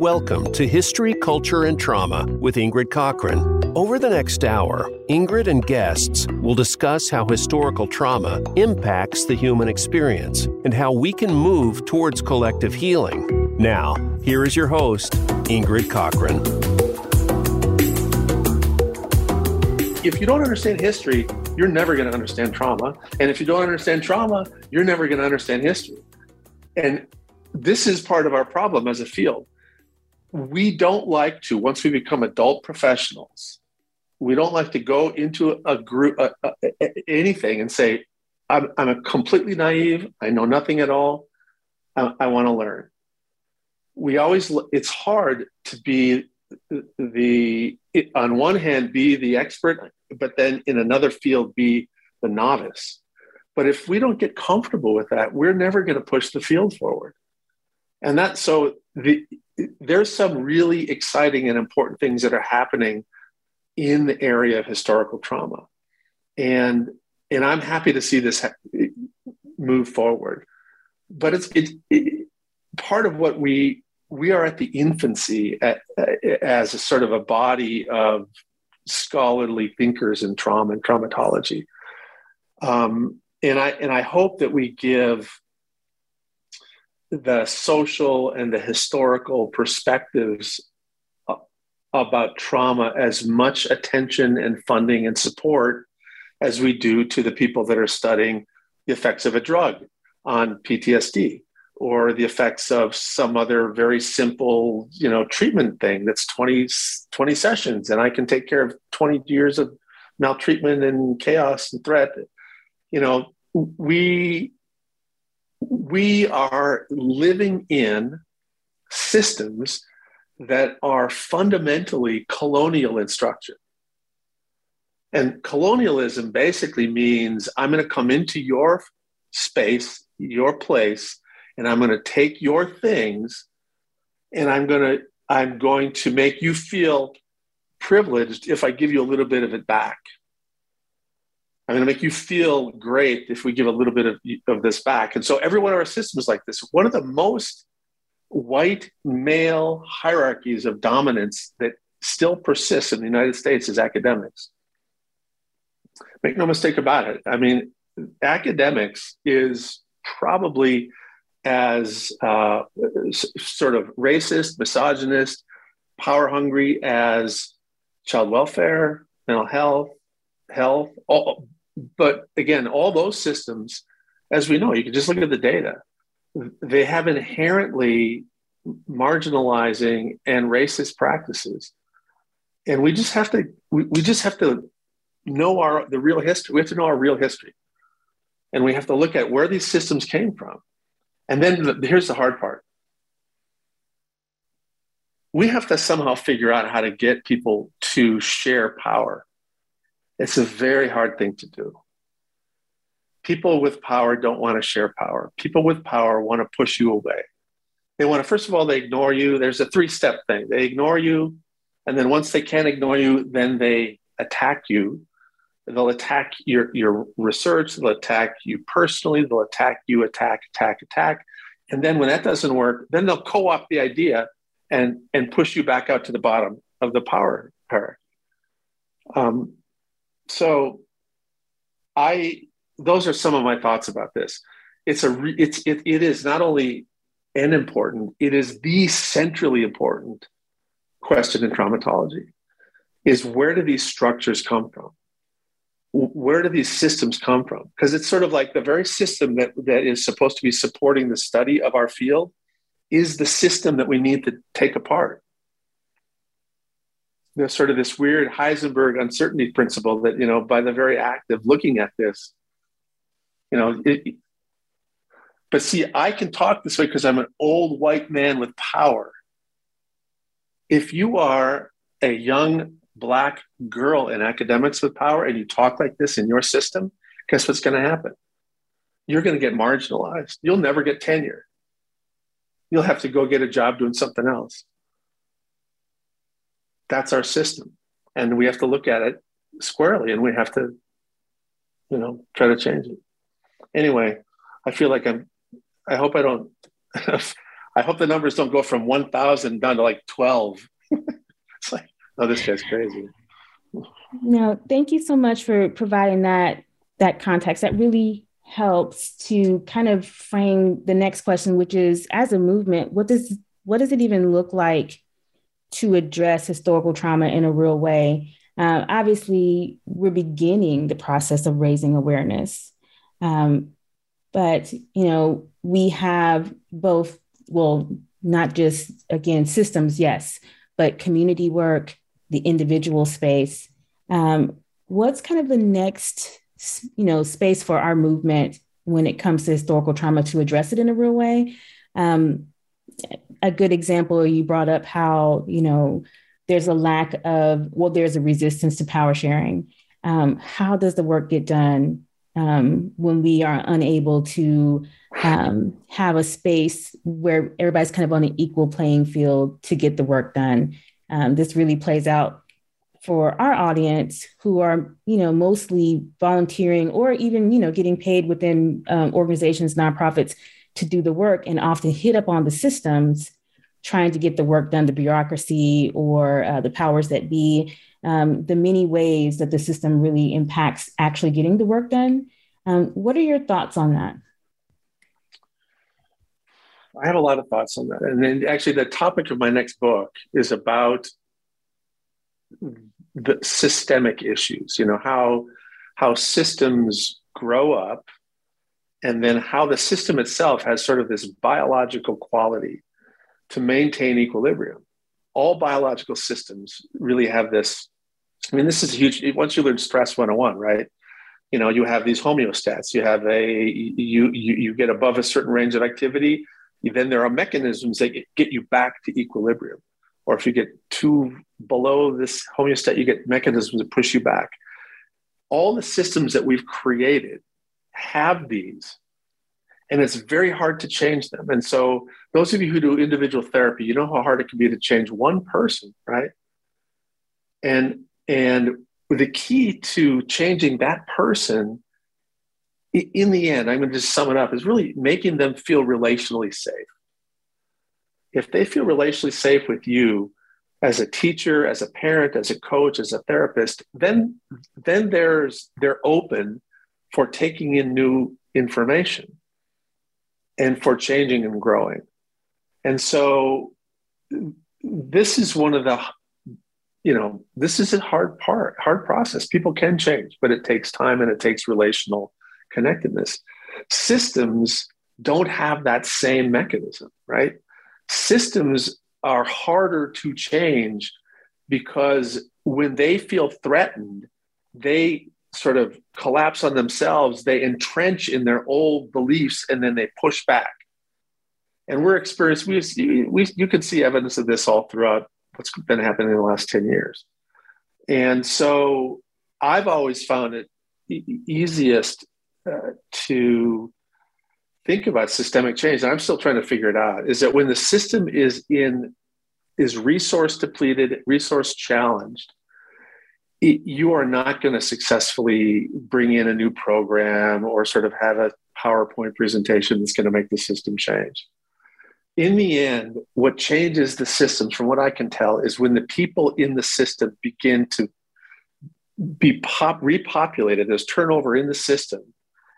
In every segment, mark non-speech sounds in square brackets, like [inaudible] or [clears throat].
Welcome to History, Culture, and Trauma with Ingrid Cockhren. Over the next hour, Ingrid and guests will discuss how historical trauma impacts the human experience and how we can move towards collective healing. Now, here is your host, Ingrid Cockhren. If you don't understand history, you're never going to understand trauma. And if you don't understand trauma, you're never going to understand history. And this is part of our problem as a field we don't like to once we become adult professionals we don't like to go into a group anything and say I'm, I'm a completely naive. I know nothing at all. I, I want to learn. We always it's hard to be the on one hand be the expert but then in another field be the novice. But if we don't get comfortable with that we're never going to push the field forward. And that so the there's some really exciting and important things that are happening in the area of historical trauma. And and i'm happy to see this ha- move forward. But it's it's it, part of what we we are at the infancy at, as a sort of a body of scholarly thinkers in trauma and traumatology. Um, and i and i hope that we give the social and the historical perspectives uh, about trauma as much attention and funding and support as we do to the people that are studying the effects of a drug on PTSD or the effects of some other very simple you know treatment thing that's 20, 20 sessions and i can take care of 20 years of maltreatment and chaos and threat. You know we we are living in systems that are fundamentally colonial in structure. And colonialism basically means I'm going to come into your space, your place, and I'm going to take your things and I'm going to I'm going to make you feel privileged if I give you a little bit of it back. I'm going to make you feel great if we give a little bit of, of this back. And so every one of our systems like this. One of the most white male hierarchies of dominance that still persists in the United States is academics. Make no mistake about it. I mean, academics is probably as uh, sort of racist, misogynist, power hungry as child welfare, mental health, health, all, but again, all those systems, as we know, you can just look at the data, they have inherently marginalizing and racist practices. And we just have to we, we just have to know our the real history. We have to know our real history. And we have to look at where these systems came from. And then the, here's the hard part. We have to somehow figure out how to get people to share power it's a very hard thing to do. People with power don't want to share power. People with power want to push you away. They want to, first of all, they ignore you. There's a three step thing. They ignore you. And then once they can't ignore you, then they attack you. They'll attack your, your research. They'll attack you personally. They'll attack you, attack, attack, attack. And then when that doesn't work, then they'll co opt the idea and, and push you back out to the bottom of the power hierarchy. Um, so i those are some of my thoughts about this. It's a it's it, it is not only an important it is the centrally important question in traumatology is where do these structures come from? Where do these systems come from? Because it's sort of like the very system that, that is supposed to be supporting the study of our field is the system that we need to take apart know, sort of this weird Heisenberg uncertainty principle that, you know, by the very act of looking at this, you know, it, but see, I can talk this way because I'm an old white man with power. If you are a young black girl in academics with power and you talk like this in your system, guess what's going to happen? You're going to get marginalized. You'll never get tenure. You'll have to go get a job doing something else that's our system and we have to look at it squarely and we have to you know try to change it anyway i feel like i'm i hope i don't [laughs] i hope the numbers don't go from 1,000 down to like 12. [laughs] it's like, oh, this guy's crazy. No, thank you so much for providing that that context. That really helps to kind of frame the next question, which is as a movement, what does what does it even look like to address historical trauma in a real way? Uh, obviously, we're beginning the process of raising awareness, um, but you know we have both. Well, not just again systems, yes, but community work, the individual space. Um, what's kind of the next you know space for our movement when it comes to historical trauma to address it in a real way um, a good example you brought up how you know there's a lack of well there's a resistance to power sharing. Um, how does the work get done um, when we are unable to um, have a space where everybody's kind of on an equal playing field to get the work done? Um, this really plays out for our audience who are you know mostly volunteering or even you know getting paid within um, organizations nonprofits to do the work and often hit up on the systems trying to get the work done the bureaucracy or uh, the powers that be um, the many ways that the system really impacts actually getting the work done. Um, what are your thoughts on that? I have a lot of thoughts on that. And then actually the topic of my next book is about the systemic issues you know how how systems grow up and then how the system itself has sort of this biological quality to maintain equilibrium. All biological systems really have this i mean this is huge once you learn stress 101 right? You know you have these homeostats. You have a you you, you get above a certain range of activity. Then there are mechanisms that get you back to equilibrium. Or if you get too below this homeostat, you get mechanisms that push you back. All the systems that we've created have these, and it's very hard to change them. And so, those of you who do individual therapy, you know how hard it can be to change one person, right? And and the key to changing that person in the end, I'm going to just sum it up, is really making them feel relationally safe if they feel relationally safe with you as a teacher, as a parent, as a coach, as a therapist, then then there's they're open for taking in new information and for changing and growing. And so this is one of the you know, this is a hard part, hard process. People can change, but it takes time and it takes relational connectedness. Systems don't have that same mechanism, right? systems are harder to change because when they feel threatened, they sort of collapse on themselves, they entrench in their old beliefs, and then they push back. And we're experienced, we, we, you can see evidence of this all throughout what's been happening in the last 10 years. And so I've always found it easiest uh, to think about systemic change, and I'm still trying to figure it out, is that when the system is in is resource depleted, resource challenged, it, you are not going to successfully bring in a new program or sort of have a PowerPoint presentation that's going to make the system change. In the end, what changes the systems, from what I can tell, is when the people in the system begin to be pop, repopulated. There's turnover in the system,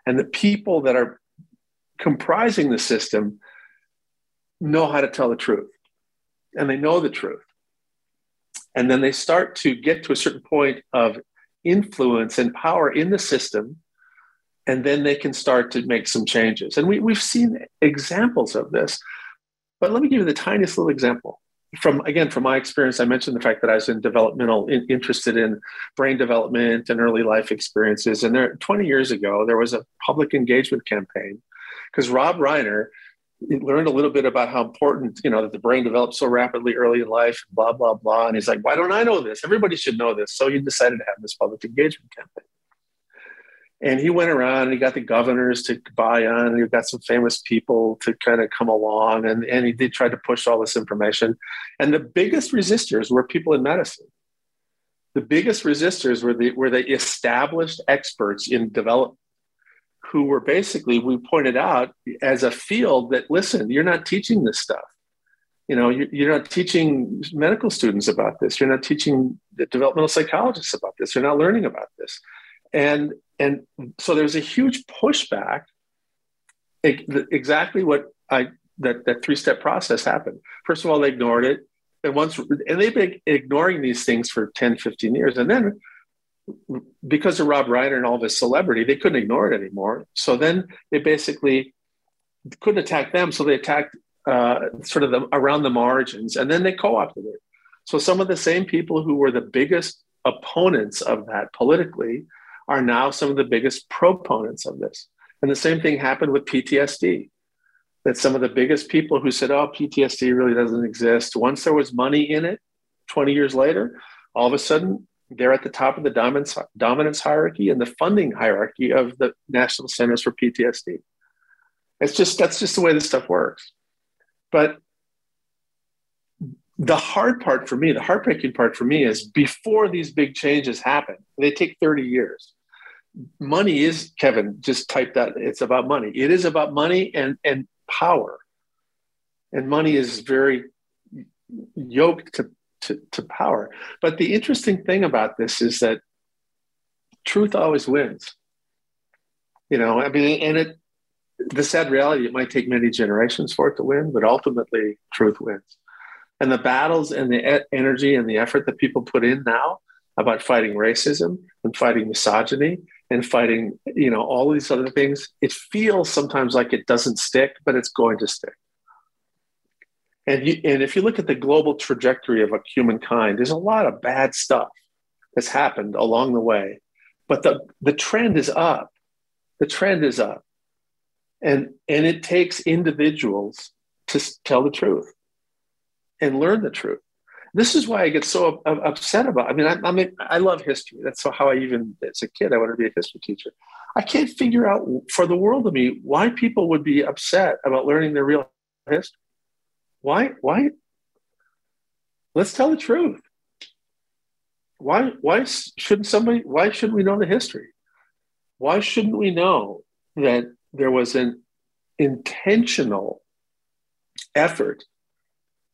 and the people that are comprising the system know how to tell the truth and they know the truth. And then they start to get to a certain point of influence and power in the system. And then they can start to make some changes. And we, we've seen examples of this. But let me give you the tiniest little example. From again, from my experience, I mentioned the fact that I was in developmental, in, interested in brain development and early life experiences. And there, 20 years ago, there was a public engagement campaign because Rob Reiner learned a little bit about how important, you know, that the brain develops so rapidly early in life, blah, blah, blah. And he's like, why don't I know this? Everybody should know this. So he decided to have this public engagement campaign. And he went around and he got the governors to buy on, and he got some famous people to kind of come along. And, and he did try to push all this information. And the biggest resistors were people in medicine. The biggest resistors were the, were the established experts in development who were basically, we pointed out as a field that, listen, you're not teaching this stuff. You know, you're not teaching medical students about this. You're not teaching the developmental psychologists about this. You're not learning about this. And and so there's a huge pushback. Exactly what I that that three step process happened. First of all, they ignored it, and once and they've been ignoring these things for 10, 15 years, and then because of Rob Reiner and all of his celebrity, they couldn't ignore it anymore. So then they basically couldn't attack them, so they attacked uh, sort of the, around the margins, and then they co-opted it. So some of the same people who were the biggest opponents of that politically are now some of the biggest proponents of this. And the same thing happened with PTSD. That some of the biggest people who said, "Oh, PTSD really doesn't exist," once there was money in it, 20 years later, all of a sudden they're at the top of the dominance, dominance hierarchy and the funding hierarchy of the National Centers for PTSD. It's just that's just the way this stuff works. But the hard part for me, the heartbreaking part for me is before these big changes happen, they take 30 years. Money is, Kevin, just type that. It's about money. It is about money and, and power. And money is very yoked to, to, power. But the interesting thing about this is that truth always wins. You know, I mean, and it, the sad reality, it might take many generations for it to win, but ultimately, truth wins. And the battles and the energy and the effort that people put in now about fighting racism and fighting misogyny and fighting, you know, all these other things, it feels sometimes like it doesn't stick, but it's going to stick. And, you, and if you look at the global trajectory of humankind, there's a lot of bad stuff that's happened along the way, but the, the trend is up. The trend is up. And and it takes individuals to tell the truth and learn the truth. This is why i get so upset about i mean I, I mean i love history. That's how i even as a kid i wanted to be a history teacher. I can't figure out for the world of me why people would be upset about learning their real history why why let's tell the truth why why shouldn't somebody why shouldn't we know the history why shouldn't we know that there was an intentional effort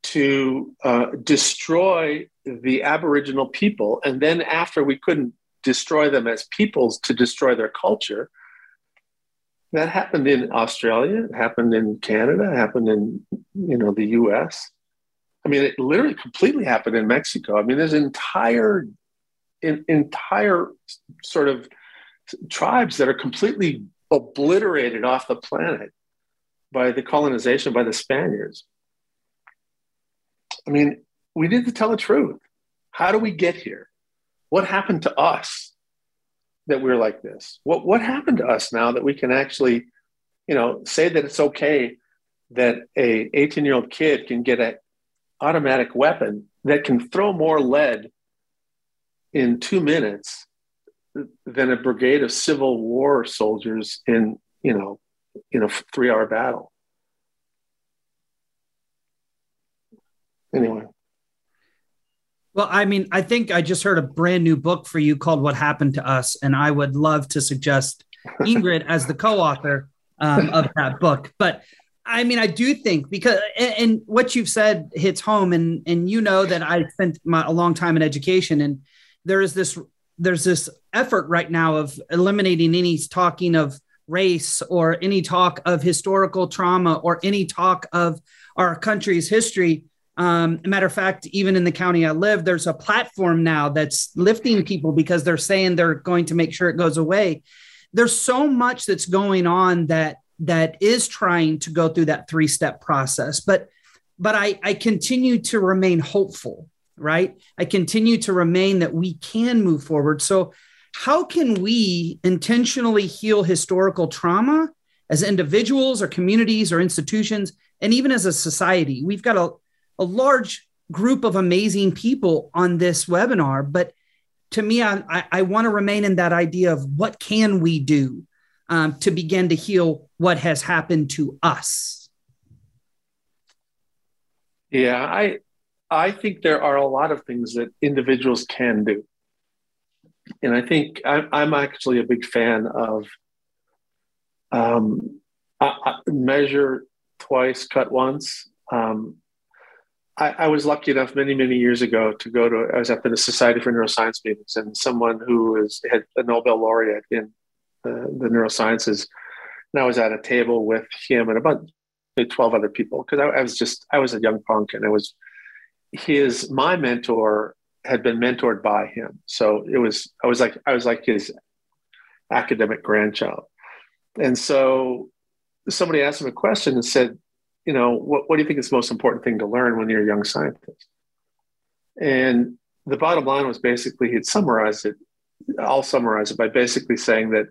to uh, destroy the Aboriginal people. And then, after we couldn't destroy them as peoples, to destroy their culture. That happened in Australia, it happened in Canada, it happened in you know the US. I mean, it literally completely happened in Mexico. I mean, there's entire in, entire sort of tribes that are completely obliterated off the planet by the colonization by the Spaniards. I mean, we need to tell the truth. How do we get here? What happened to us that we're like this? What what happened to us now that we can actually, you know, say that it's okay that a 18 year old kid can get an automatic weapon that can throw more lead in two minutes than a brigade of Civil War soldiers in you know in a three hour battle. Anyway. Well, I mean, I think I just heard a brand new book for you called What Happened to Us. And I would love to suggest Ingrid as the co author um, of that book. But I mean, I do think because, and, and, what you've said hits home. And, and you know that I spent my, a long time in education. And there is this there's this effort right now of eliminating any talking of race or any talk of historical trauma or any talk of our country's history. Um, matter of fact, even in the county I live, there's a platform now that's lifting people because they're saying they're going to make sure it goes away. There's so much that's going on that that is trying to go through that three step process, but but I, I continue to remain hopeful right? I continue to remain that we can move forward. So, how can we intentionally heal historical trauma as individuals or communities or institutions, and even as a society? We've got a, a large group of amazing people on this webinar, but to me, I, I, I want to remain in that idea of what can we do um, to begin to heal what has happened to us. Yeah, I I think there are a lot of things that individuals can do. And I think I'm, I'm actually a big fan of um, I, I measure twice, cut once. Um, I, I, was lucky enough many, many years ago to go to, I was at the Society for Neuroscience meetings, and someone who is, had a Nobel laureate in uh, the neurosciences. And I was at a table with him and about 12 other people because I, I, was just, I was a young punk and I was, his, my mentor had been mentored by him. So it was, I was like, I was like his academic grandchild. And so somebody asked him a question and said, you know, what, what do you think is the most important thing to learn when you're a young scientist? And the bottom line was basically he'd it. I'll summarize it by basically saying that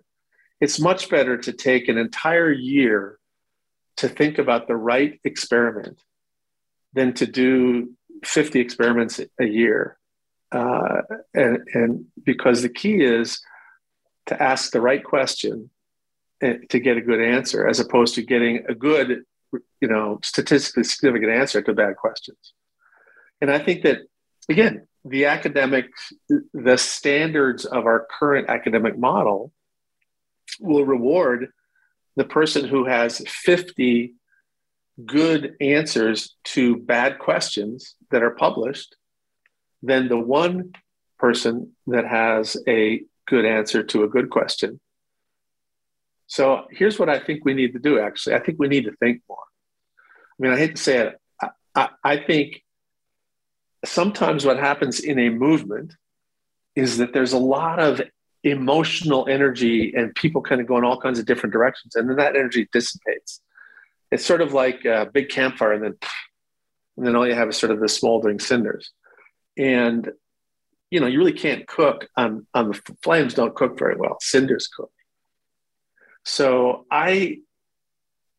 it's much better to take an entire year to think about the right experiment than to do 50 experiments a year. Uh, and, and because the key is to ask the right question to get a good answer as opposed to getting a good you know statistically significant answer to bad questions. And i think that again the academic the standards of our current academic model will reward the person who has 50 good answers to bad questions that are published than the one person that has a good answer to a good question so here's what I think we need to do, actually. I think we need to think more. I mean, I hate to say it, I, I, I think sometimes what happens in a movement is that there's a lot of emotional energy and people kind of go in all kinds of different directions and then that energy dissipates. It's sort of like a big campfire and then and then all you have is sort of the smoldering cinders. And you know you really can't cook on on the flames don't cook very well. Cinders cook so I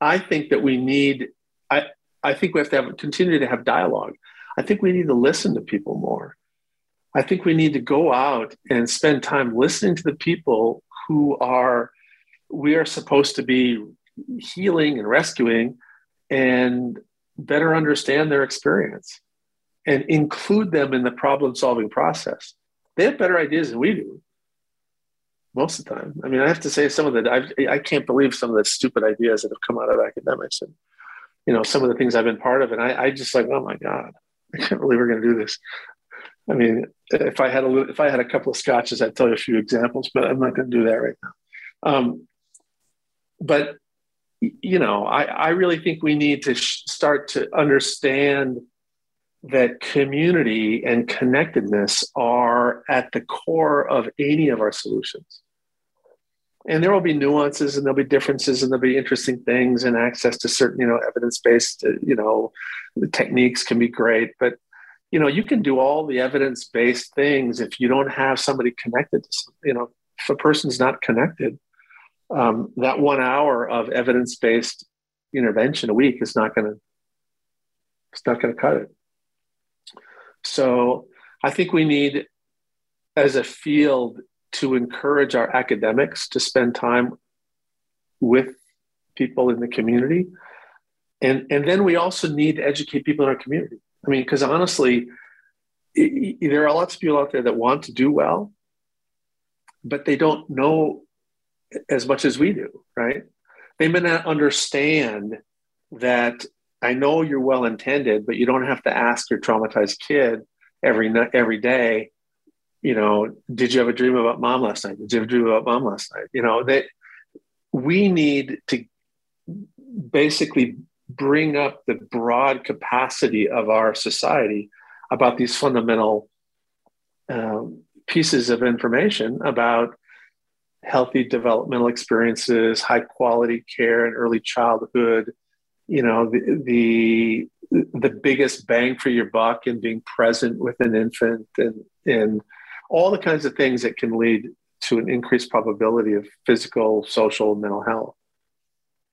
I think that we need I I think we have to have continue to have dialogue. I think we need to listen to people more. I think we need to go out and spend time listening to the people who are we are supposed to be healing and rescuing and better understand their experience and include them in the problem solving process. They have better ideas than we do most of the time. I mean, I have to say some of the I've, I can't believe some of the stupid ideas that have come out of academics and you know some of the things I've been part of, and I, I just like, oh my god, I can't believe we're going to do this. I mean, if I had a if I had a couple of scotches, I'd tell you a few examples, but I'm not going to do that right now. Um, but you know, I, I really think we need to sh- start to understand that community and connectedness are at the core of any of our solutions. And there will be nuances and there'll be differences and there'll be interesting things and access to certain, you know, evidence-based, uh, you know, techniques can be great. But, you know, you can do all the evidence-based things if you don't have somebody connected to, you know, if a person's not connected, um, that one hour of evidence-based intervention a week is not going to, it's not going to cut it. So I think we need, as a field, to encourage our academics to spend time with people in the community. And, and then we also need to educate people in our community. I mean, because honestly, it, it, there are lots of people out there that want to do well, but they don't know as much as we do, right? They may not understand that I know you're well intended, but you don't have to ask your traumatized kid every every day. You know, did you have a dream about mom last night? Did you have a dream about mom last night? You know, that we need to basically bring up the broad capacity of our society about these fundamental um, pieces of information about healthy developmental experiences, high quality care in early childhood, you know the, the the biggest bang for your buck in being present with an infant and and all the kinds of things that can lead to an increased probability of physical, social, mental health.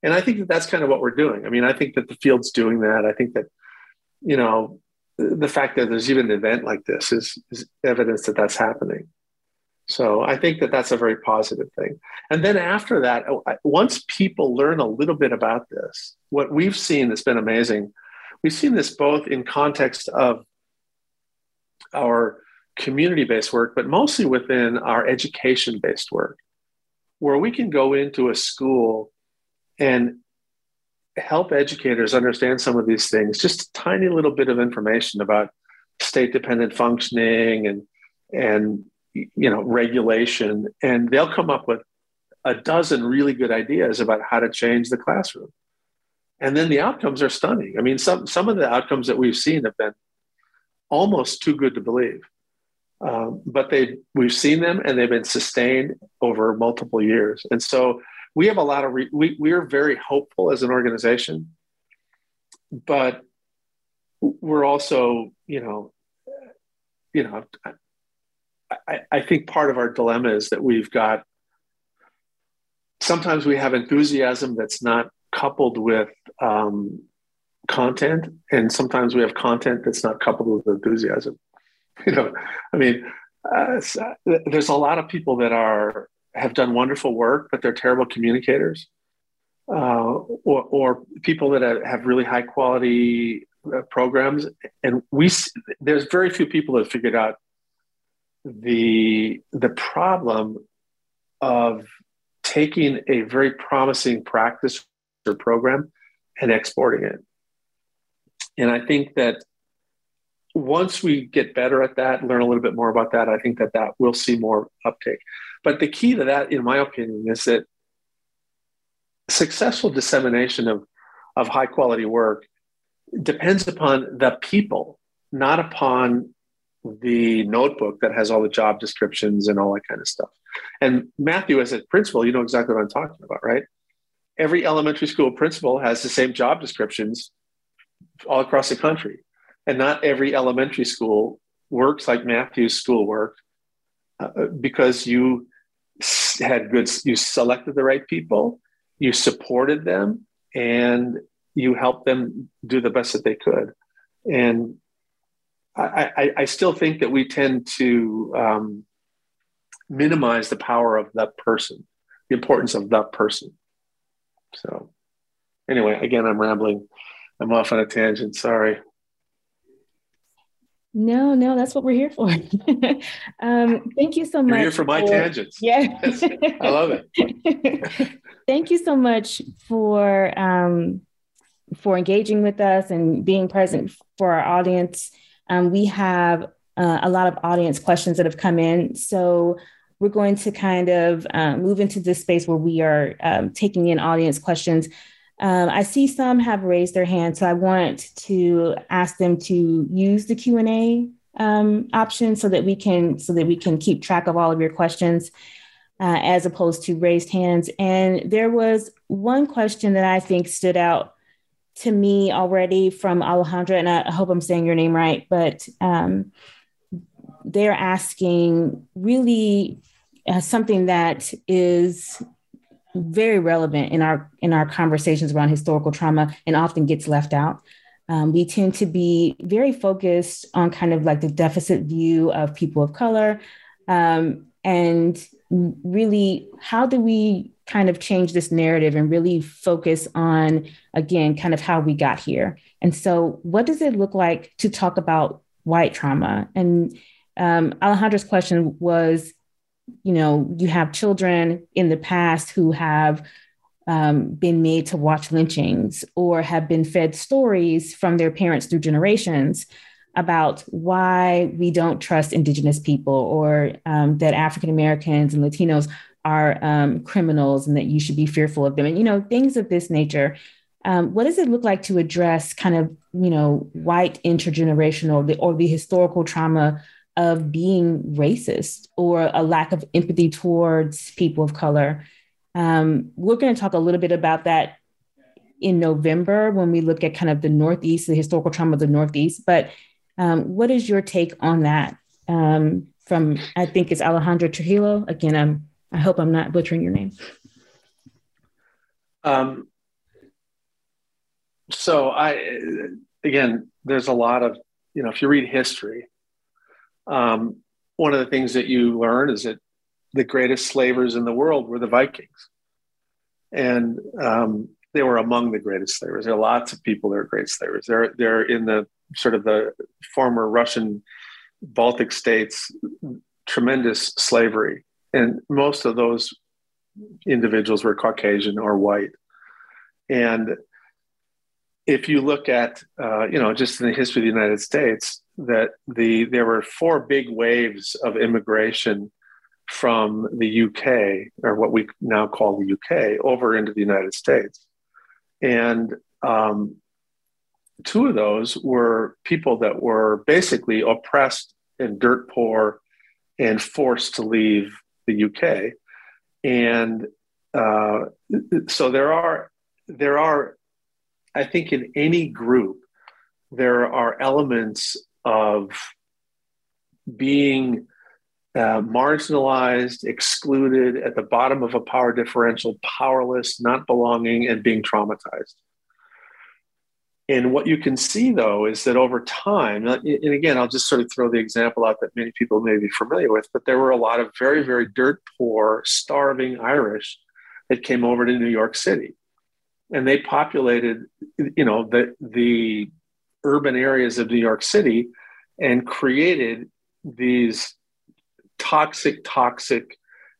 And I think that that's kind of what we're doing. I mean, I think that the field's doing that. I think that, you know, the fact that there's even an event like this is, is evidence that that's happening. So I think that that's a very positive thing. And then after that, oh, once people learn a little bit about this, what we've seen that's been amazing, we've seen this both in context of our community based work, but mostly within our education based work, where we can go into a school and help educators understand some of these things, just a tiny little bit of information about state dependent functioning and and you know regulation and they'll come up with a dozen really good ideas about how to change the classroom. And then the outcomes are stunning. I mean some some of the outcomes that we've seen have been almost too good to believe um, but they we've seen them and they've been sustained over multiple years and so we have a lot of re- we, we're very hopeful as an organization but we're also you know you know I, I think part of our dilemma is that we've got sometimes we have enthusiasm that's not coupled with um, content, and sometimes we have content that's not coupled with enthusiasm. [laughs] You know, I mean, uh, there's a lot of people that are have done wonderful work, but they're terrible communicators, uh, or, or people that have really high quality uh, programs. And we there's very few people that figured out the the problem of taking a very promising practice or program and exporting it. And I think that once we get better at that, learn a little bit more about that, I think that that will see more uptake. But the key to that, in my opinion, is that successful dissemination of, of high quality work depends upon the people, not upon the notebook that has all the job descriptions and all that kind of stuff. And Matthew, as a principal, you know exactly what I'm talking about, right? Every elementary school principal has the same job descriptions all across the country. And not every elementary school works like Matthew's school worked uh, because you had good, you selected the right people, you supported them, and you helped them do the best that they could. And I, I, I still think that we tend to um, minimize the power of that person, the importance of that person. So, anyway, again, I'm rambling. I'm off on a tangent. Sorry. No, no, that's what we're here for. [laughs] um, thank you so much. You're here for my for, tangents. Yeah, I love it. [laughs] thank you so much for um, for engaging with us and being present for our audience. Um, we have uh, a lot of audience questions that have come in. So we're going to kind of uh, move into this space where we are um, taking in audience questions. Um, I see some have raised their hand, so I want to ask them to use the Q and A um, option so that we can so that we can keep track of all of your questions, uh, as opposed to raised hands. And there was one question that I think stood out to me already from Alejandra, and I hope I'm saying your name right, but um, they're asking really uh, something that is very relevant in our in our conversations around historical trauma and often gets left out. Um, we tend to be very focused on kind of like the deficit view of people of color, um, and really how do we kind of change this narrative and really focus on, again, kind of how we got here. And so, what does it look like to talk about white trauma? And um, Alejandra's question was, you know, you have children in the past who have um, been made to watch lynchings or have been fed stories from their parents through generations about why we don't trust Indigenous people or um, that African Americans and Latinos are um, criminals and that you should be fearful of them. And you know things of this nature. Um, what does it look like to address kind of you know white intergenerational or the historical trauma of being racist or a lack of empathy towards people of color um, we're going to talk a little bit about that in november when we look at kind of the northeast the historical trauma of the northeast but um, what is your take on that um, from i think it's Alejandro trujillo again i'm I hope I'm not butchering your name. Um, so I, again, there's a lot of, you know, if you read history, um, one of the things that you learn is that the greatest slavers in the world were the Vikings. And um, they were among the greatest slavers. There are lots of people that are great slavers. They're, they're in the sort of the former Russian Baltic states, tremendous slavery and most of those individuals were Caucasian or white. And if you look at, uh, you know, just in the history of the United States, that the there were four big waves of immigration from the UK, or what we now call the UK, over into the United States. And um, two of those were people that were basically oppressed and dirt poor and forced to leave the UK. And uh, so there are, there are, I think, in any group, there are elements of being uh, marginalized, excluded, at the bottom of a power differential, powerless, not belonging, and being traumatized. And what you can see though is that over time, uh, and again, I'll just sort of throw the example out that many people may be familiar with, but there were a lot of very, very dirt poor, starving Irish that came over to New York City. And they populated, you know, the, the urban areas of New York City and created these toxic, toxic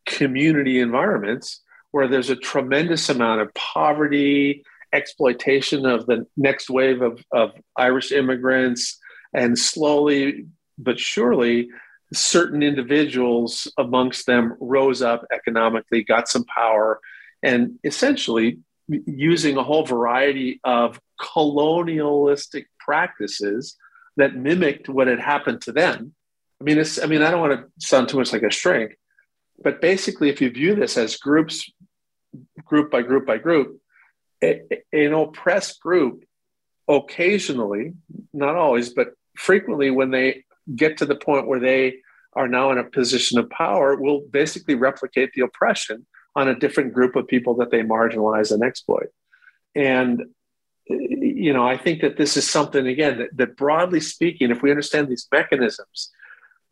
community environments where there's a tremendous amount of poverty, exploitation of the next wave of, of Irish immigrants, and slowly but surely, certain individuals amongst them rose up economically, got some power, and essentially using a whole variety of colonialistic practices that mimicked what had happened to them. I mean, I mean, I don't want to sound too much like a shrink, but basically, if you view this as groups, group by group by group, an oppressed group occasionally, not always, but frequently when they get to the point where they are now in a position of power, will basically replicate the oppression on a different group of people that they marginalize and exploit. And you know, I think that this is something again that, that broadly speaking, if we understand these mechanisms,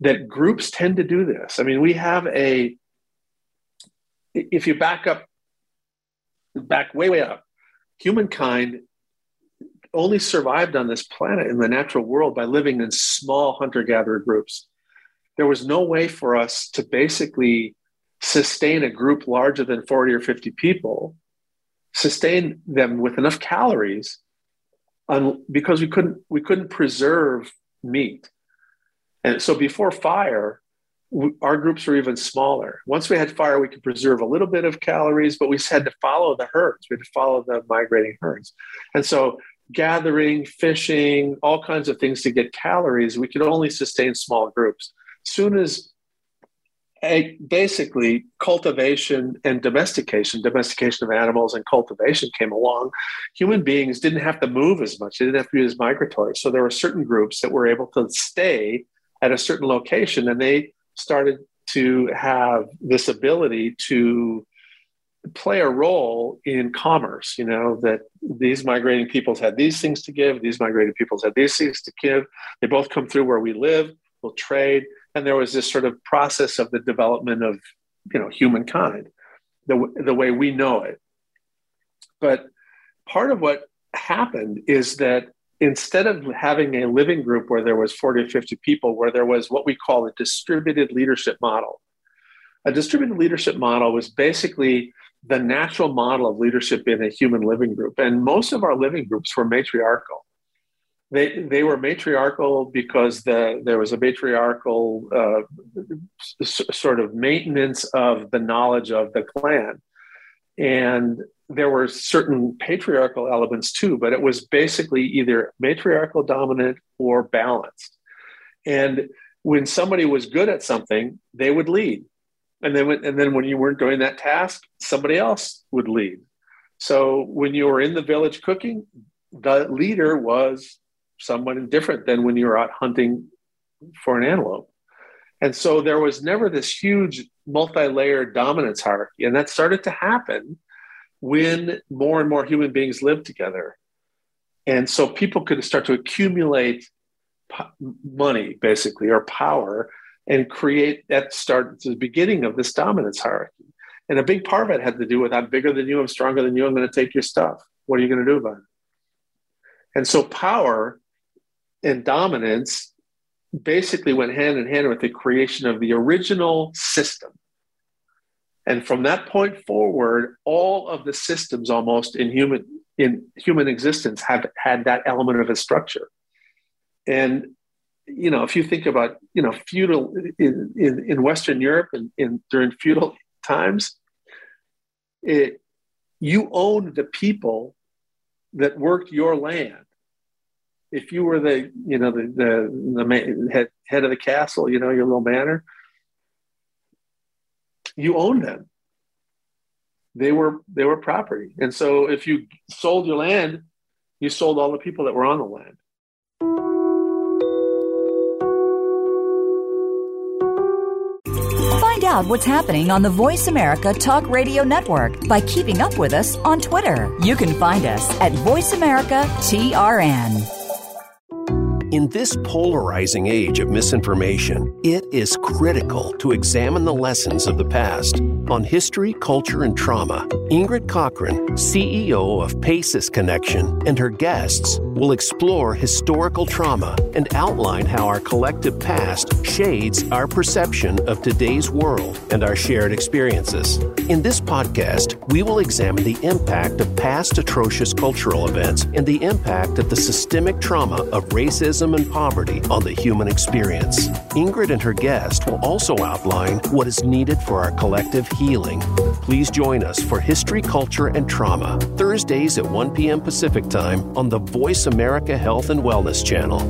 that groups tend to do this. I mean, we have a if you back up back way way up humankind only survived on this planet in the natural world by living in small hunter gatherer groups. There was no way for us to basically sustain a group larger than 40 or 50 people, sustain them with enough calories on, because we couldn't, we couldn't preserve meat. And so before fire, our groups were even smaller. Once we had fire, we could preserve a little bit of calories, but we had to follow the herds. We had to follow the migrating herds. And so, gathering, fishing, all kinds of things to get calories, we could only sustain small groups. Soon as a, basically cultivation and domestication, domestication of animals and cultivation came along, human beings didn't have to move as much. They didn't have to be as migratory. So there were certain groups that were able to stay at a certain location and they started to have this ability to play a role in commerce you know that these migrating peoples had these things to give these migrating peoples had these things to give they both come through where we live we'll trade and there was this sort of process of the development of you know humankind the, the way we know it. But part of what happened is that instead of having a living group where there was 40 or 50 people where there was what we call a distributed leadership model a distributed leadership model was basically the natural model of leadership in a human living group. And most of our living groups were matriarchal they, they were matriarchal because the, there was a matriarchal uh, s- sort of maintenance of the knowledge of the clan and there were certain patriarchal elements too, but it was basically either matriarchal dominant or balanced. And when somebody was good at something, they would lead. And then, when, and then when you weren't doing that task, somebody else would lead. So when you were in the village cooking, the leader was someone different than when you're out hunting for an antelope. And so there was never this huge multi layered dominance hierarchy. And that started to happen when more and more human beings lived together. And so people could start to accumulate money, basically, or power, and create that start to the beginning of this dominance hierarchy. And a big part of it had to do with I'm bigger than you, I'm stronger than you, I'm going to take your stuff. What are you going to do about it? And so power and dominance basically went hand in hand with the creation of the original system and from that point forward, all of the systems almost in human in human existence have had that element of a structure. And you know, if you think about you know feudal in in, in Western Europe and in during feudal times, it you owned the people that worked your land. If you were the you know the the, the head, head of the castle, you know your little manor, you owned them they were they were property. And so if you sold your land, you sold all the people that were on the land. Find out what's happening on the Voice America Talk Radio Network by keeping up with us on Twitter. You can find us at Voice America TRN. In this polarizing age of misinformation, it is critical to examine the lessons of the past on history, culture, and trauma, Ingrid Cockhren, CEO of PACEs Connection, and her guests will explore historical trauma and outline how our collective past shades our perception of today's world and our shared experiences. In this podcast, we will examine the impact of past atrocious cultural events and the impact of the systemic trauma of racism and poverty on the human experience. Ingrid and her guest will also outline what is needed for our collective healing. Please join us for History, Culture, and Trauma, Thursdays at 1 p.m. Pacific Time on the Voice America Health and Wellness Channel.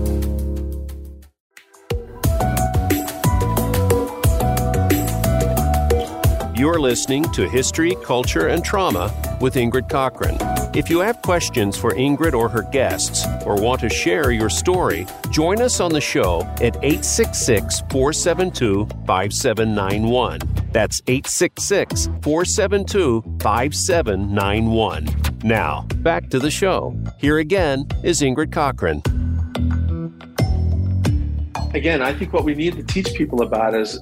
You're listening to History, Culture, and Trauma with Ingrid Cockhren. If you have questions for Ingrid or her guests, or want to share your story, join us on the show at 866 472 5791. That's 866 472 5791. Now, back to the show. Here again is Ingrid Cockhren. Again, I think what we need to teach people about is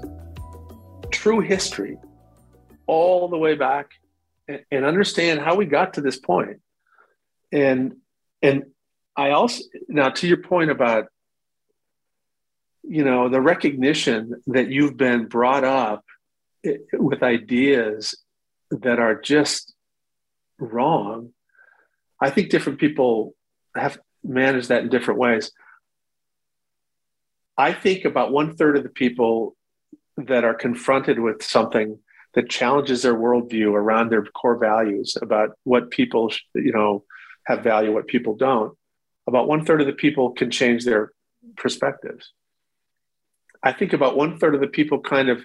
true history all the way back and, understand how we got to this point. And and I also now to your point about you know the recognition that you've been brought up with ideas that are just wrong. I think different people have managed that in different ways. I think about one third of the people that are confronted with something that challenges their worldview around their core values about what people you know have value what people don't about one third of the people can change their perspectives. I think about one third of the people kind of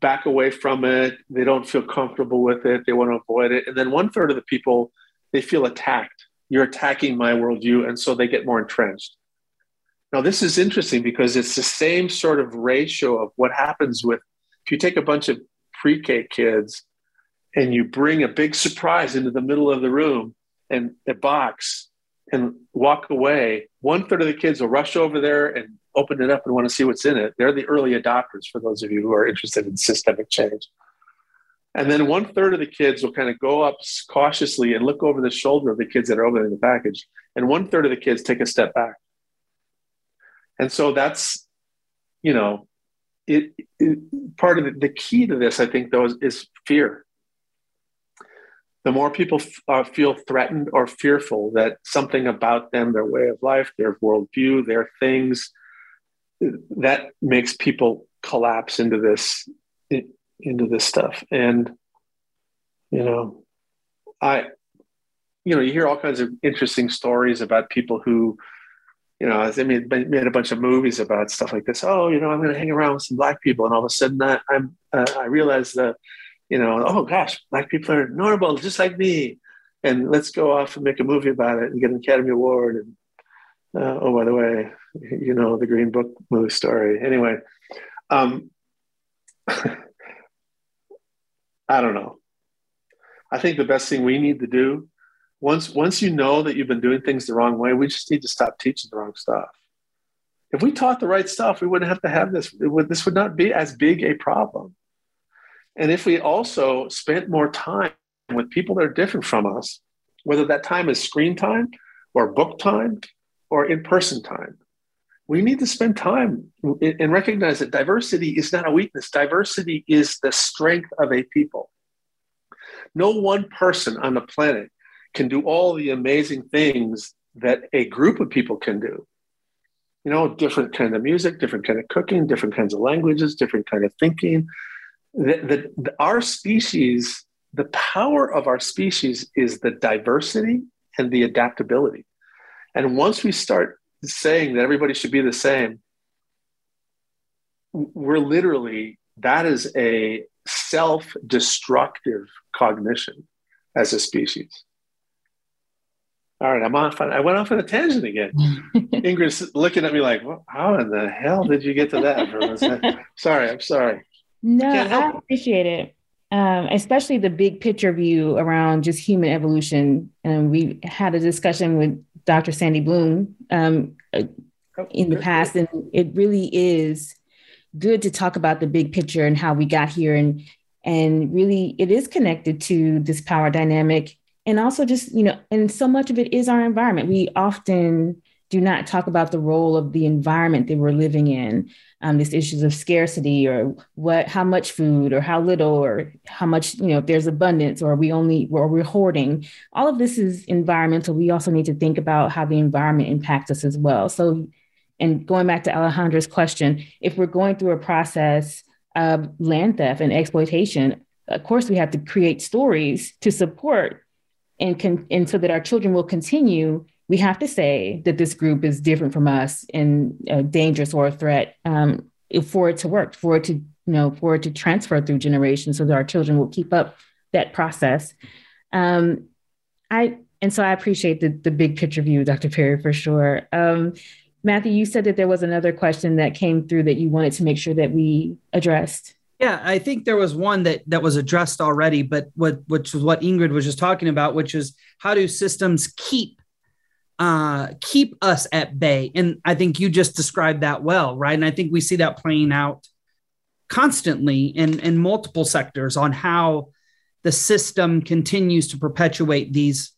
back away from it. They don't feel comfortable with it. They want to avoid it. And then one third of the people they feel attacked. You're attacking my worldview. And so they get more entrenched. Now this is interesting because it's the same sort of ratio of what happens with if you take a bunch of pre-K kids and you bring a big surprise into the middle of the room and a box and walk away, one third of the kids will rush over there and open it up and want to see what's in it. They're the early adopters for those of you who are interested in systemic change. And then one third of the kids will kind of go up cautiously and look over the shoulder of the kids that are opening the package. And one third of the kids take a step back. And so that's, you know, it, it part of the, the, key to this, I think, though, is, is fear. The more people uh, feel threatened or fearful that something about them, their way of life, their worldview, their things, that makes people collapse into this into this stuff. And you know, I, you know, you hear all kinds of interesting stories about people who you know, I made a bunch of movies about stuff like this. Oh, you know, I'm going to hang around with some black people, and all of a sudden, I, I'm uh, I realize that, you know, oh gosh, black people are normal, just like me, and let's go off and make a movie about it and get an Academy Award. And uh, oh, by the way, you know, the Green Book movie story. Anyway, um, [laughs] I don't know. I think the best thing we need to do once once you know that you've been doing things the wrong way, we just need to stop teaching the wrong stuff. If we taught the right stuff, we wouldn't have to have this. Would, this would not be as big a problem. And if we also spent more time with people that are different from us, whether that time is screen time or book time or in person time, we need to spend time and recognize that diversity is not a weakness. Diversity is the strength of a people. No one person on the planet can do all the amazing things that a group of people can do. You know, different kind of music, different kind of cooking, different kinds of languages, different kind of thinking. The, the, our species, the power of our species is the diversity and the adaptability. And once we start saying that everybody should be the same, we're literally, that is a self destructive cognition as a species. All right, I'm off. I went off on a tangent again. [laughs] Ingrid's looking at me like, well, "How in the hell did you get to that?" [laughs] sorry, I'm sorry. No, I, appreciate it, um, especially the big picture view around just human evolution. And we had a discussion with Dr. Sandy Bloom um, oh, in the past, and it really is good to talk about the big picture and how we got here, and and really it is connected to this power dynamic and also just you know and so much of it is our environment we often do not talk about the role of the environment that we're living in um, these issues of scarcity or what how much food or how little or how much you know if there's abundance or we only or we're hoarding. All of this is environmental. We also need to think about how the environment impacts us as well. So and going back to alejandra's question if we're going through a process of land theft and exploitation of course we have to create stories to support and can and so that our children will continue we have to say that this group is different from us and uh, dangerous or a threat um, for it to work for it to you know for it to transfer through generations so that our children will keep up that process. Um, i and so i appreciate the, the big picture view dr perry for sure. Um, matthew you said that there was another question that came through that you wanted to make sure that we addressed. Yeah, I think there was one that that was addressed already, but what which was what Ingrid was just talking about, which is how do systems keep uh, keep us at bay? And I think you just described that well, right? And I think we see that playing out constantly in in multiple sectors on how the system continues to perpetuate these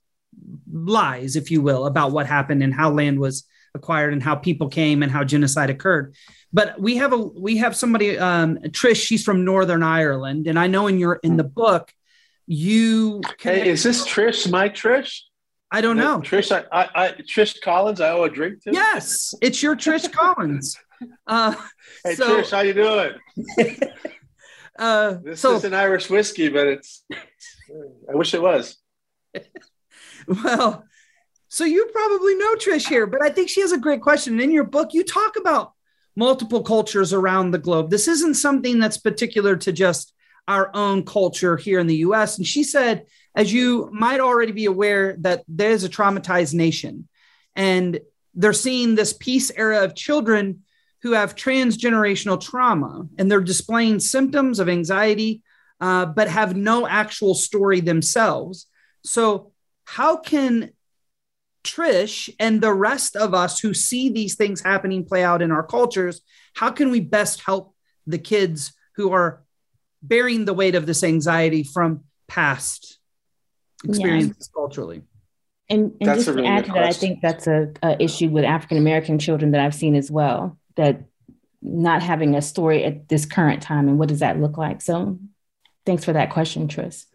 lies, if you will, about what happened and how land was acquired and how people came and how genocide occurred. But we have a we have somebody, um, Trish. She's from Northern Ireland, and I know in your in the book, you. Hey, is this Trish? My Trish? I don't know. Trish, I, I, I, Trish Collins. I owe a drink to. Yes, it's your Trish [laughs] Collins. Uh, hey so, Trish, how you doing? [laughs] uh, this so, is an Irish whiskey, but it's. I wish it was. [laughs] well, so you probably know Trish here, but I think she has a great question. In your book, you talk about multiple cultures around the globe. This isn't something that's particular to just our own culture here in the US. And she said, as you might already be aware, that there's a traumatized nation. And they're seeing this peace era of children who have transgenerational trauma and they're displaying symptoms of anxiety, uh, but have no actual story themselves. So, how can Trish and the rest of us who see these things happening play out in our cultures, how can we best help the kids who are bearing the weight of this anxiety from past experiences yeah. culturally? And, and just to really add to that, I think that's a, a issue with African American children that I've seen as well. That not having a story at this current time, and what does that look like? So, thanks for that question, Tris.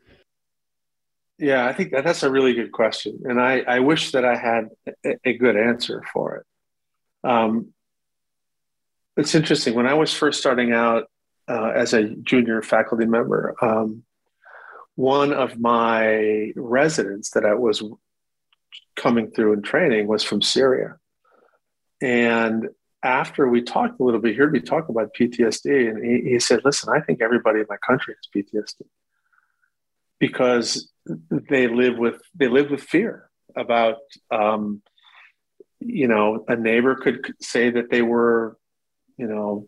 Yeah, I think that that's a really good question, and I, I wish that I had a, a good answer for it. Um, it's interesting when I was first starting out uh, as a junior faculty member. Um, one of my residents that I was coming through in training was from Syria, and after we talked a little bit, he heard me talk about PTSD, and he, he said, "Listen, I think everybody in my country has PTSD." because they live with they live with fear about um, you know a neighbor could say that they were you know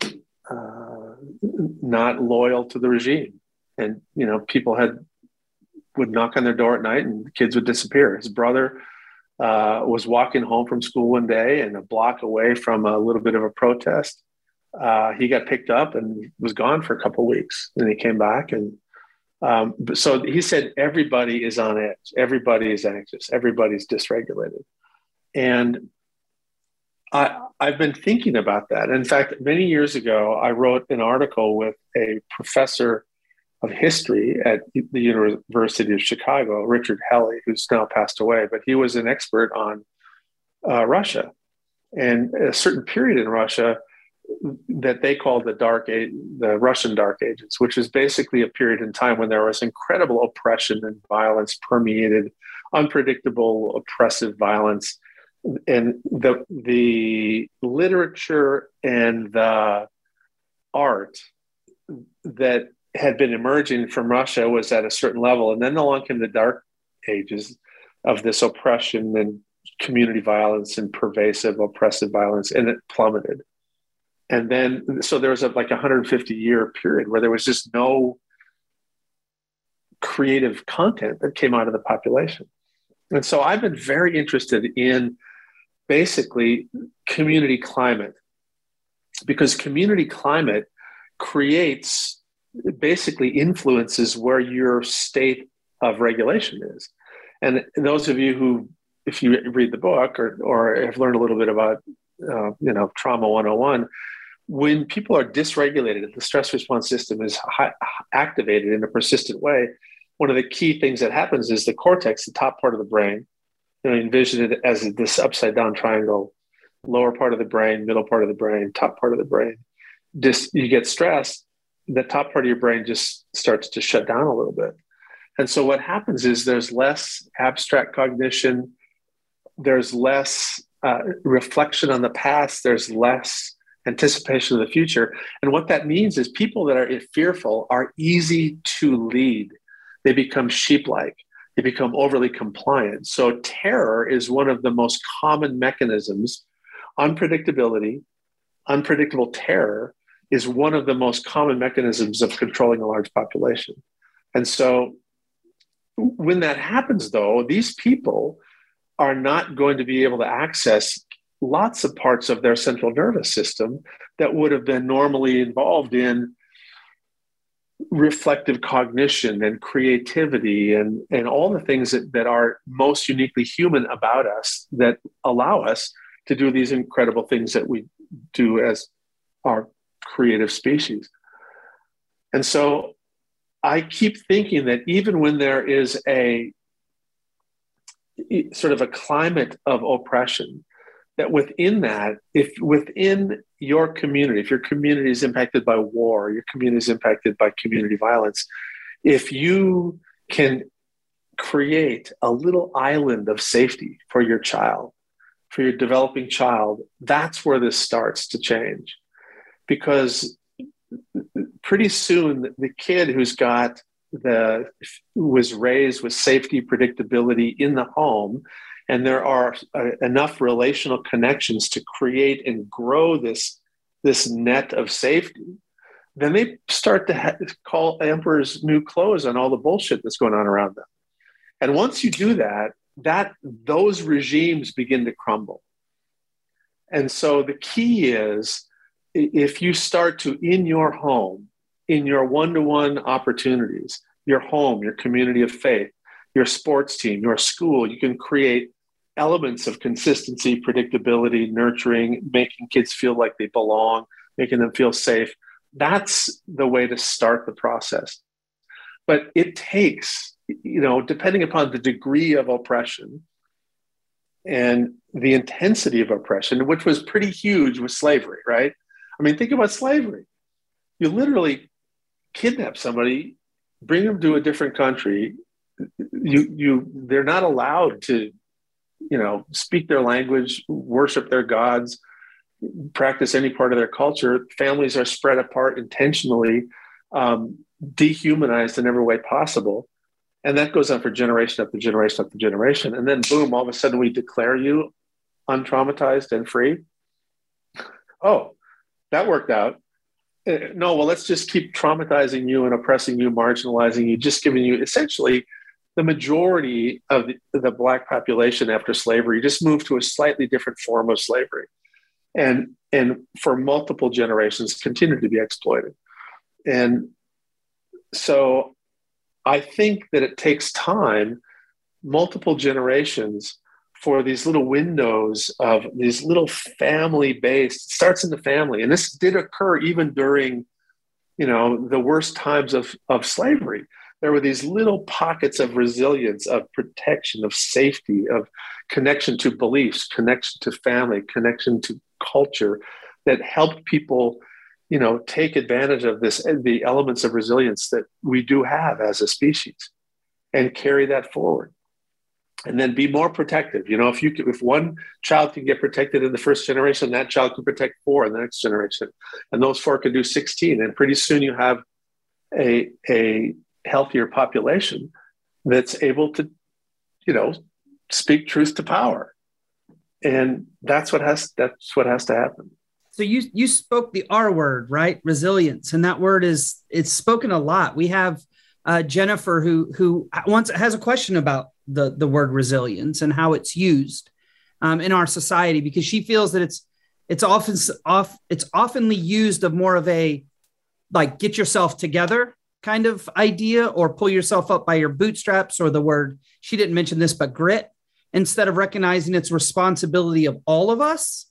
uh, not loyal to the regime and you know people had would knock on their door at night and kids would disappear. His brother uh, was walking home from school one day and a block away from a little bit of a protest. Uh, he got picked up and was gone for a couple weeks. And he came back and um, so he said everybody is on edge, everybody is anxious, everybody's dysregulated, and I, I've been thinking about that. In fact, many years ago, I wrote an article with a professor of history at the University of Chicago, Richard Hellie, who's now passed away, but he was an expert on uh, Russia and a certain period in Russia that they called the dark age, the Russian dark ages, which is basically a period in time when there was incredible oppression and violence permeated, unpredictable oppressive violence, and the the literature and the art that had been emerging from Russia was at a certain level, and then along came the dark ages of this oppression and community violence and pervasive oppressive violence, and it plummeted. And then, so there was a, like a 150 year period where there was just no creative content that came out of the population. And so I've been very interested in basically community climate because community climate creates basically influences where your state of regulation is. And those of you who, if you read the book or, or have learned a little bit about, uh, you know, trauma 101, when people are dysregulated, the stress response system is high, activated in a persistent way. One of the key things that happens is the cortex, the top part of the brain, you know, envision it as this upside down triangle, lower part of the brain, middle part of the brain, top part of the brain. Just you get stressed, the top part of your brain just starts to shut down a little bit. And so what happens is there's less abstract cognition, there's less uh, reflection on the past, there's less anticipation of the future. And what that means is people that are fearful are easy to lead. They become sheep like, they become overly compliant. So, terror is one of the most common mechanisms. Unpredictability, unpredictable terror is one of the most common mechanisms of controlling a large population. And so, when that happens, though, these people are not going to be able to access lots of parts of their central nervous system that would have been normally involved in reflective cognition and creativity and, and all the things that, that are most uniquely human about us that allow us to do these incredible things that we do as our creative species. And so I keep thinking that even when there is a sort of a climate of oppression, that within that, if within your community, if your community is impacted by war, your community is impacted by community violence, if you can create a little island of safety for your child, for your developing child, that's where this starts to change. Because pretty soon, the kid who's got the was raised with safety predictability in the home and there are uh, enough relational connections to create and grow this this net of safety then they start to ha- call emperor's new clothes on all the bullshit that's going on around them. And once you do that that those regimes begin to crumble. And so the key is if you start to in your home in your one-to-one opportunities your home your community of faith your sports team your school you can create elements of consistency, predictability, nurturing, making kids feel like they belong, making them feel safe. That's the way to start the process. But it takes, you know, depending upon the degree of oppression and the intensity of oppression, which was pretty huge with slavery, right? I mean, think about slavery. You literally kidnap somebody, bring them to a different country. You, you, they're not allowed to you know, speak their language, worship their gods, practice any part of their culture. Families are spread apart intentionally, um, dehumanized in every way possible. And that goes on for generation after generation after generation. And then, boom, all of a sudden we declare you untraumatized and free. [laughs] Oh, that worked out. Uh, no, well, let's just keep traumatizing you and oppressing you, marginalizing you, just giving you essentially the majority of the, the, black population after slavery. Just moved to a slightly different form of slavery. And and for multiple generations continued to be exploited. And so i think that it takes time multiple generations for these little windows of these little family based starts in the family. And this did occur even during you know, the worst times of, of slavery. There were these little pockets of resilience, of protection, of safety, of connection to beliefs, connection to family, connection to culture that helped people, you know, take advantage of this the elements of resilience that we do have as a species and carry that forward and then be more protective. You know, if you if one child can get protected in the first generation, that child can protect four in the next generation, and those four can do sixteen. And pretty soon you have a a healthier population that's able to, you know, speak truth to power, and that's what has that's what has to happen. So you you spoke the R word, right? Resilience, and that word is it's spoken a lot. We have uh, Jennifer who who wants has a question about the the word resilience and how it's used um, in our society because she feels that it's it's often off it's oftenly used of more of a like get yourself together kind of idea or pull yourself up by your bootstraps or the word she didn't mention this but grit instead of recognizing its responsibility of all of us.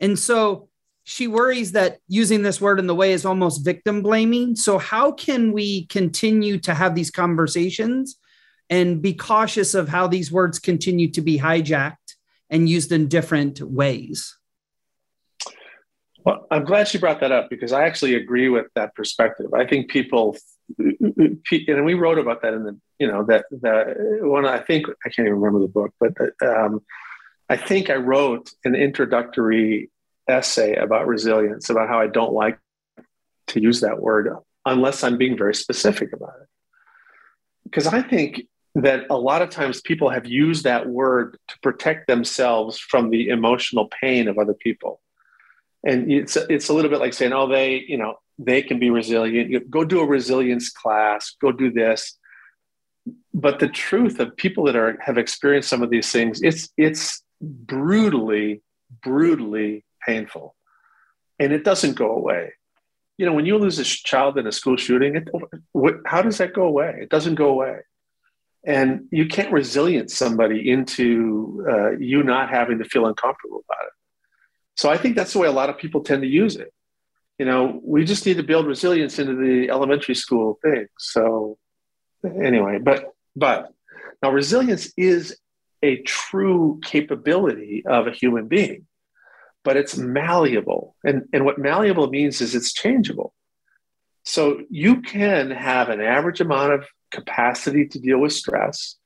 And so she worries that using this word in the way is almost victim blaming. So how can we continue to have these conversations and be cautious of how these words continue to be hijacked and used in different ways. Well, I'm glad she brought that up because I actually agree with that perspective. I think people, and we wrote about that in the, you know, that the one. I think I can't even remember the book, but um, I think I wrote an introductory essay about resilience, about how I don't like to use that word unless I'm being very specific about it. Because I think that a lot of times people have used that word to protect themselves from the emotional pain of other people. And it's it's a little bit like saying, oh, they, you know, they can be resilient. Go do a resilience class, go do this. But the truth of people that are have experienced some of these things, it's it's brutally, brutally painful. And it doesn't go away. You know, when you lose a child in a school shooting, it, how does that go away? It doesn't go away and you can't resilience somebody into uh, you not having to feel uncomfortable about it. So i think that's the way a lot of people tend to use it. You know we just need to build resilience into the elementary school thing. So anyway but but now resilience is a true capability of a human being but it's malleable. And and what malleable means is it's changeable. So you can have an average amount of capacity to deal with stress.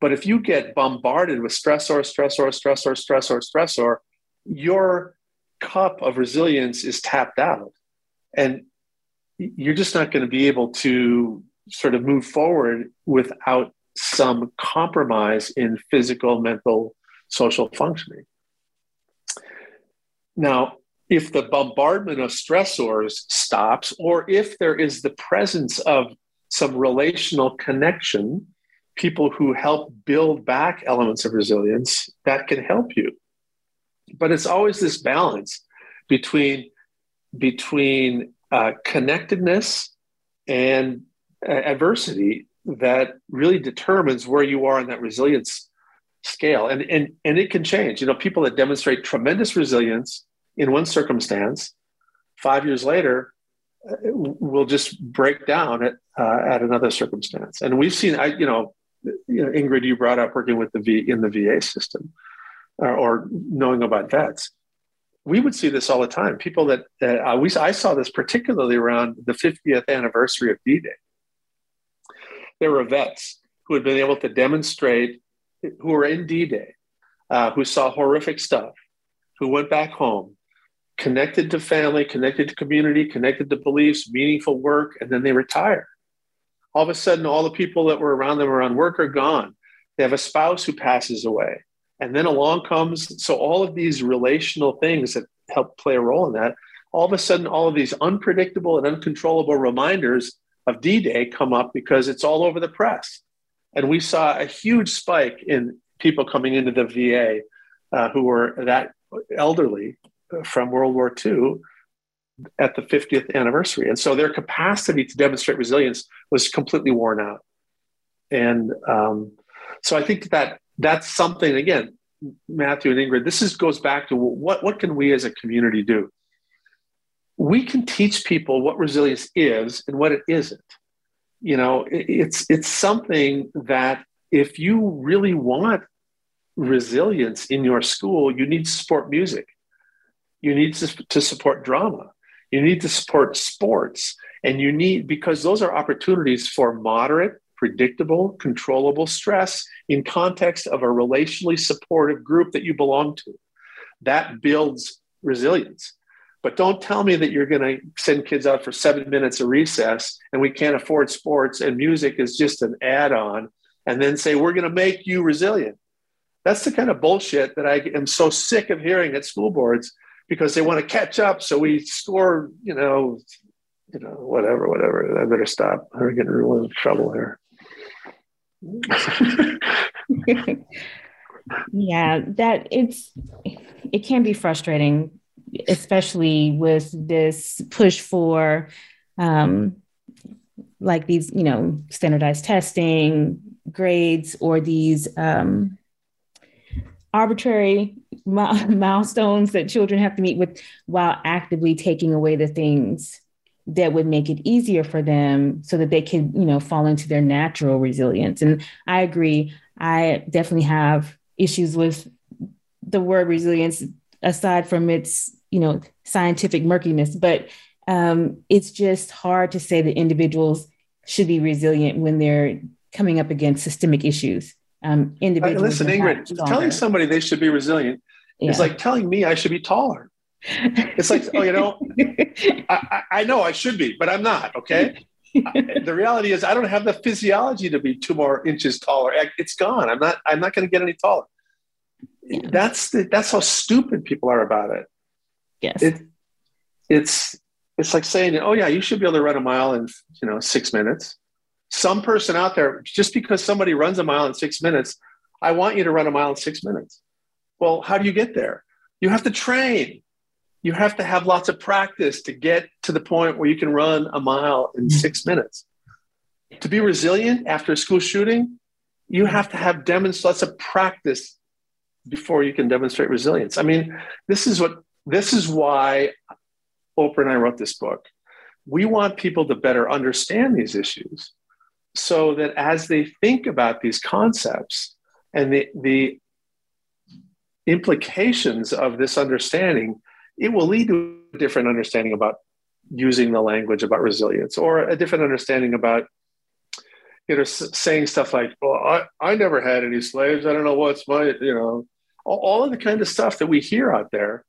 But if you get bombarded with stressor, stressor, stressor, stressor, stressor, your cup of resilience is tapped out. And you're just not going to be able to sort of move forward without some compromise in physical, mental, social functioning. Now, if the bombardment of stressors stops, or if there is the presence of some relational connection, people who help build back elements of resilience that can help you. But it's always this balance between between uh, connectedness and uh, adversity that really determines where you are in that resilience scale and, and and it can change you know people that demonstrate tremendous resilience in one circumstance five years later will just break down at, uh, at another circumstance. And we've seen, I, you know, you know, Ingrid, you brought up working with the V in the VA system uh, or knowing about vets. We would see this all the time. People that uh, we, I saw this particularly around the 50th anniversary of D-Day. There were vets who had been able to demonstrate, who were in D-Day, uh, who saw horrific stuff, who went back home, connected to family, connected to community, connected to beliefs, meaningful work, and then they retire. All of a sudden, all the people that were around them around work are gone. They have a spouse who passes away. And then along comes, so all of these relational things that help play a role in that, all of a sudden, all of these unpredictable and uncontrollable reminders of D Day come up because it's all over the press. And we saw a huge spike in people coming into the VA uh, who were that elderly from World War II at the 50th anniversary. And so their capacity to demonstrate resilience was completely worn out. And um, so I think that that's something, again, Matthew and Ingrid, this is, goes back to what, what can we as a community do? we can teach people what resilience is and what it isn't. You know, it's it's something that if you really want resilience in your school, you need to support music. You need to, to support drama. You need to support sports. And you need, because those are opportunities for moderate, predictable, controllable stress in context of a relationally supportive group that you belong to. That builds resilience. But don't tell me that you're going to send kids out for seven minutes of recess and we can't afford sports and music is just an add on and then say, we're going to make you resilient. That's the kind of bullshit that I am so sick of hearing at school boards because they want to catch up. So we score, you know, you know, whatever, whatever. I better stop. I'm getting real in trouble here. [laughs] yeah, that it's it can be frustrating, especially with this push for um like these, you know, standardized testing, grades, or these um arbitrary [laughs] milestones that children have to meet with while actively taking away the things that would make it easier for them so that they can you know fall into their natural resilience. And i agree. I definitely have issues with the word resilience aside from its you know scientific murkiness but um, it's just hard to say that individuals should be resilient when they're coming up against systemic issues. Um, individuals. listen, Ingrid, telling somebody they should be resilient yeah. is like telling me I should be taller. It's like, oh, you know, I, I, know I should be, but I'm not. Okay. the reality is, I don't have the physiology to be two more inches taller. It's gone. I'm not. I'm not going to get any taller. Yeah. That's the, that's how stupid people are about it. Yes. It, it's it's like saying, oh yeah, you should be able to run a mile in you know six minutes some person out there, just because somebody runs a mile in six minutes, I want you to run a mile in six minutes. Well, how do you get there? You have to train. You have to have lots of practice to get to the point where you can run a mile in mm-hmm. six minutes. To be resilient after a school shooting, you mm-hmm. have to have demonstrate lots of practice before you can demonstrate resilience. I mean, this is what this is why Oprah and I wrote this book. We want people to better understand these issues so that as they think about these concepts and the, the implications of this understanding, it will lead to a different understanding about using the language about resilience or a different understanding about you know saying stuff like well I, I never had any slaves i don't know what's my you know all, all of the kind of stuff that we hear out there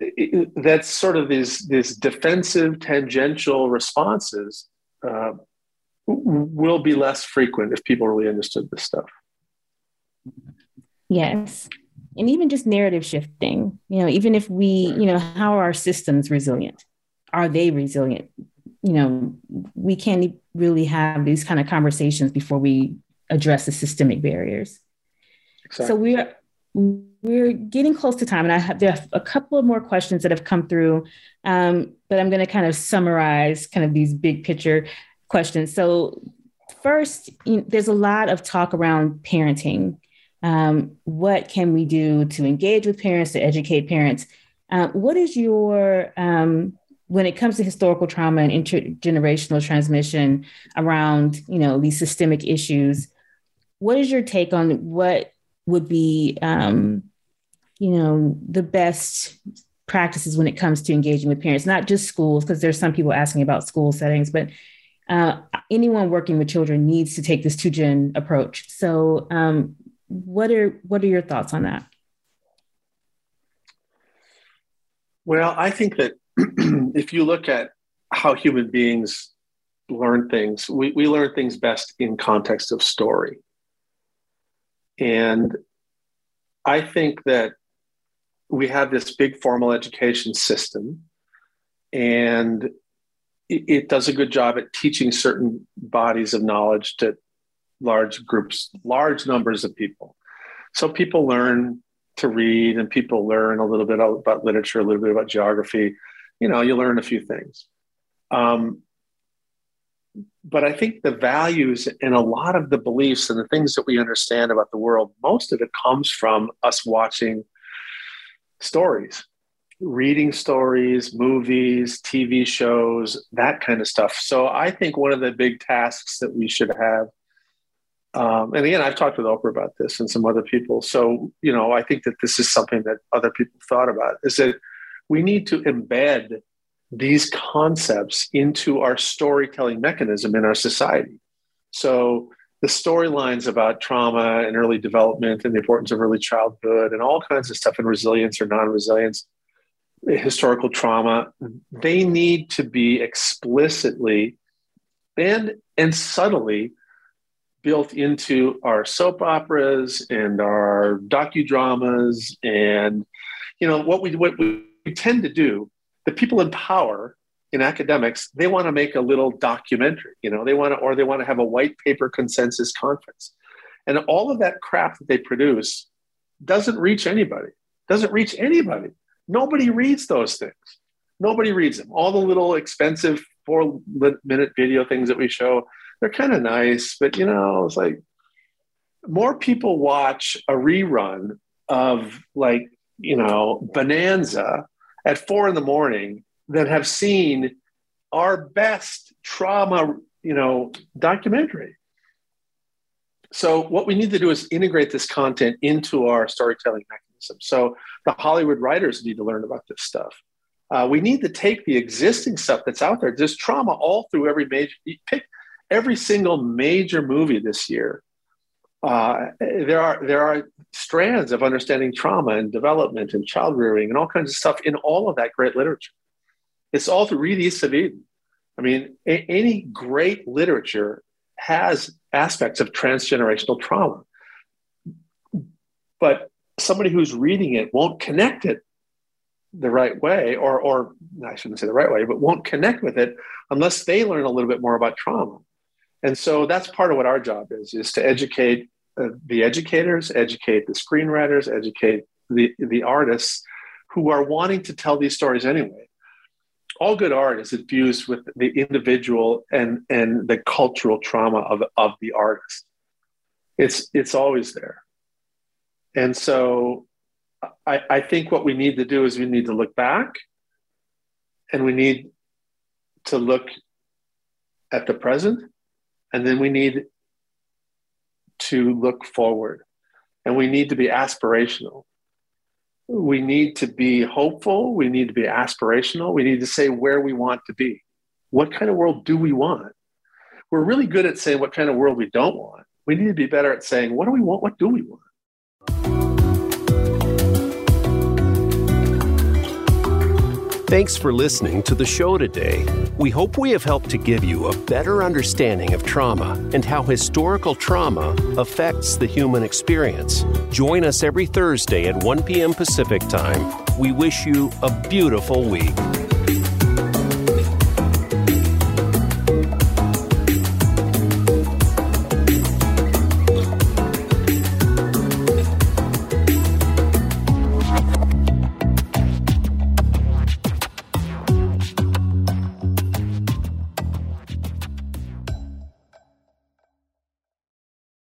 it, that's sort of these these defensive tangential responses uh, will be less frequent if people really understood this stuff. Yes. And even just narrative shifting, you know, even if we, you know, how are our systems resilient? Are they resilient? You know, we can't really have these kind of conversations before we address the systemic barriers. Exactly. So we're we're getting close to time, and I have there are a couple of more questions that have come through, um, but I'm going to kind of summarize kind of these big picture questions. So, first, you know, there's a lot of talk around parenting. Um, what can we do to engage with parents, to educate parents? Uh, what is your, um, when it comes to historical trauma and intergenerational transmission around, you know, these systemic issues, what is your take on what would be, um, you know, the best practices when it comes to engaging with parents, not just schools, because there's some people asking about school settings, but uh, anyone working with children needs to take this two gen approach. So, um, what are what are your thoughts on that? Well, I think that [clears throat] if you look at how human beings learn things, we, we learn things best in context of story. And I think that we have this big formal education system, and it, does a good job at teaching certain bodies of knowledge to large groups, large numbers of people. So people learn to read and people learn a little bit about literature, a little bit about geography. You know, you learn a few things. Um, but I think the values and a lot of the beliefs and the things that we understand about the world, most of it comes from us watching stories reading stories, movies, TV shows, that kind of stuff. So I think one of the big tasks that we should have, um, and again, I've talked with Oprah about this and some other people. So, you know, I think that this is something that other people thought about is that we need to embed these concepts into our storytelling mechanism in our society. So, the storylines about trauma and early development and the importance of early childhood and all kinds of stuff and resilience or non resilience historical trauma, they need to be explicitly and and subtly built into our soap operas and our docudramas and you know what we what we tend to do the people in power in academics they want to make a little documentary you know they want to or they want to have a white paper consensus conference and all of that crap that they produce doesn't reach anybody doesn't reach anybody Nobody reads those things. Nobody reads them. All the little expensive four minute video things that we show, they're kind of nice, but you know, it's like more people watch a rerun of like, you know, Bonanza at four in the morning than have seen our best trauma, you know, documentary. So what we need to do is integrate this content into our storytelling mechanism. So the Hollywood writers need to learn about this stuff. Uh, we need to take the existing stuff that's out there. There's trauma all through every major. Pick every single major movie this year. Uh, there are there are strands of understanding trauma and development and child rearing and all kinds of stuff in all of that great literature. It's all through read East of Eden. I mean, a- any great literature has aspects of transgenerational trauma. But somebody who's reading it won't connect it the right way, or, or I shouldn't say the right way, but won't connect with it unless they learn a little bit more about trauma. And so that's part of what our job is, is to educate uh, the educators, educate the screenwriters, educate the, the artists who are wanting to tell these stories anyway. All good art is infused with the individual and, and the cultural trauma of, of the artist. It's, it's always there. And so I, I think what we need to do is we need to look back and we need to look at the present and then we need to look forward. And we need to be aspirational. We need to be hopeful. We need to be aspirational. We need to say where we want to be. What kind of world do we want? We're really good at saying what kind of world we don't want. We need to be better at saying what do we want? What do we want? Thanks for listening to the show today. We hope we have helped to give you a better understanding of trauma and how historical trauma affects the human experience. Join us every Thursday at 1 p.m. Pacific Time. We wish you a beautiful week.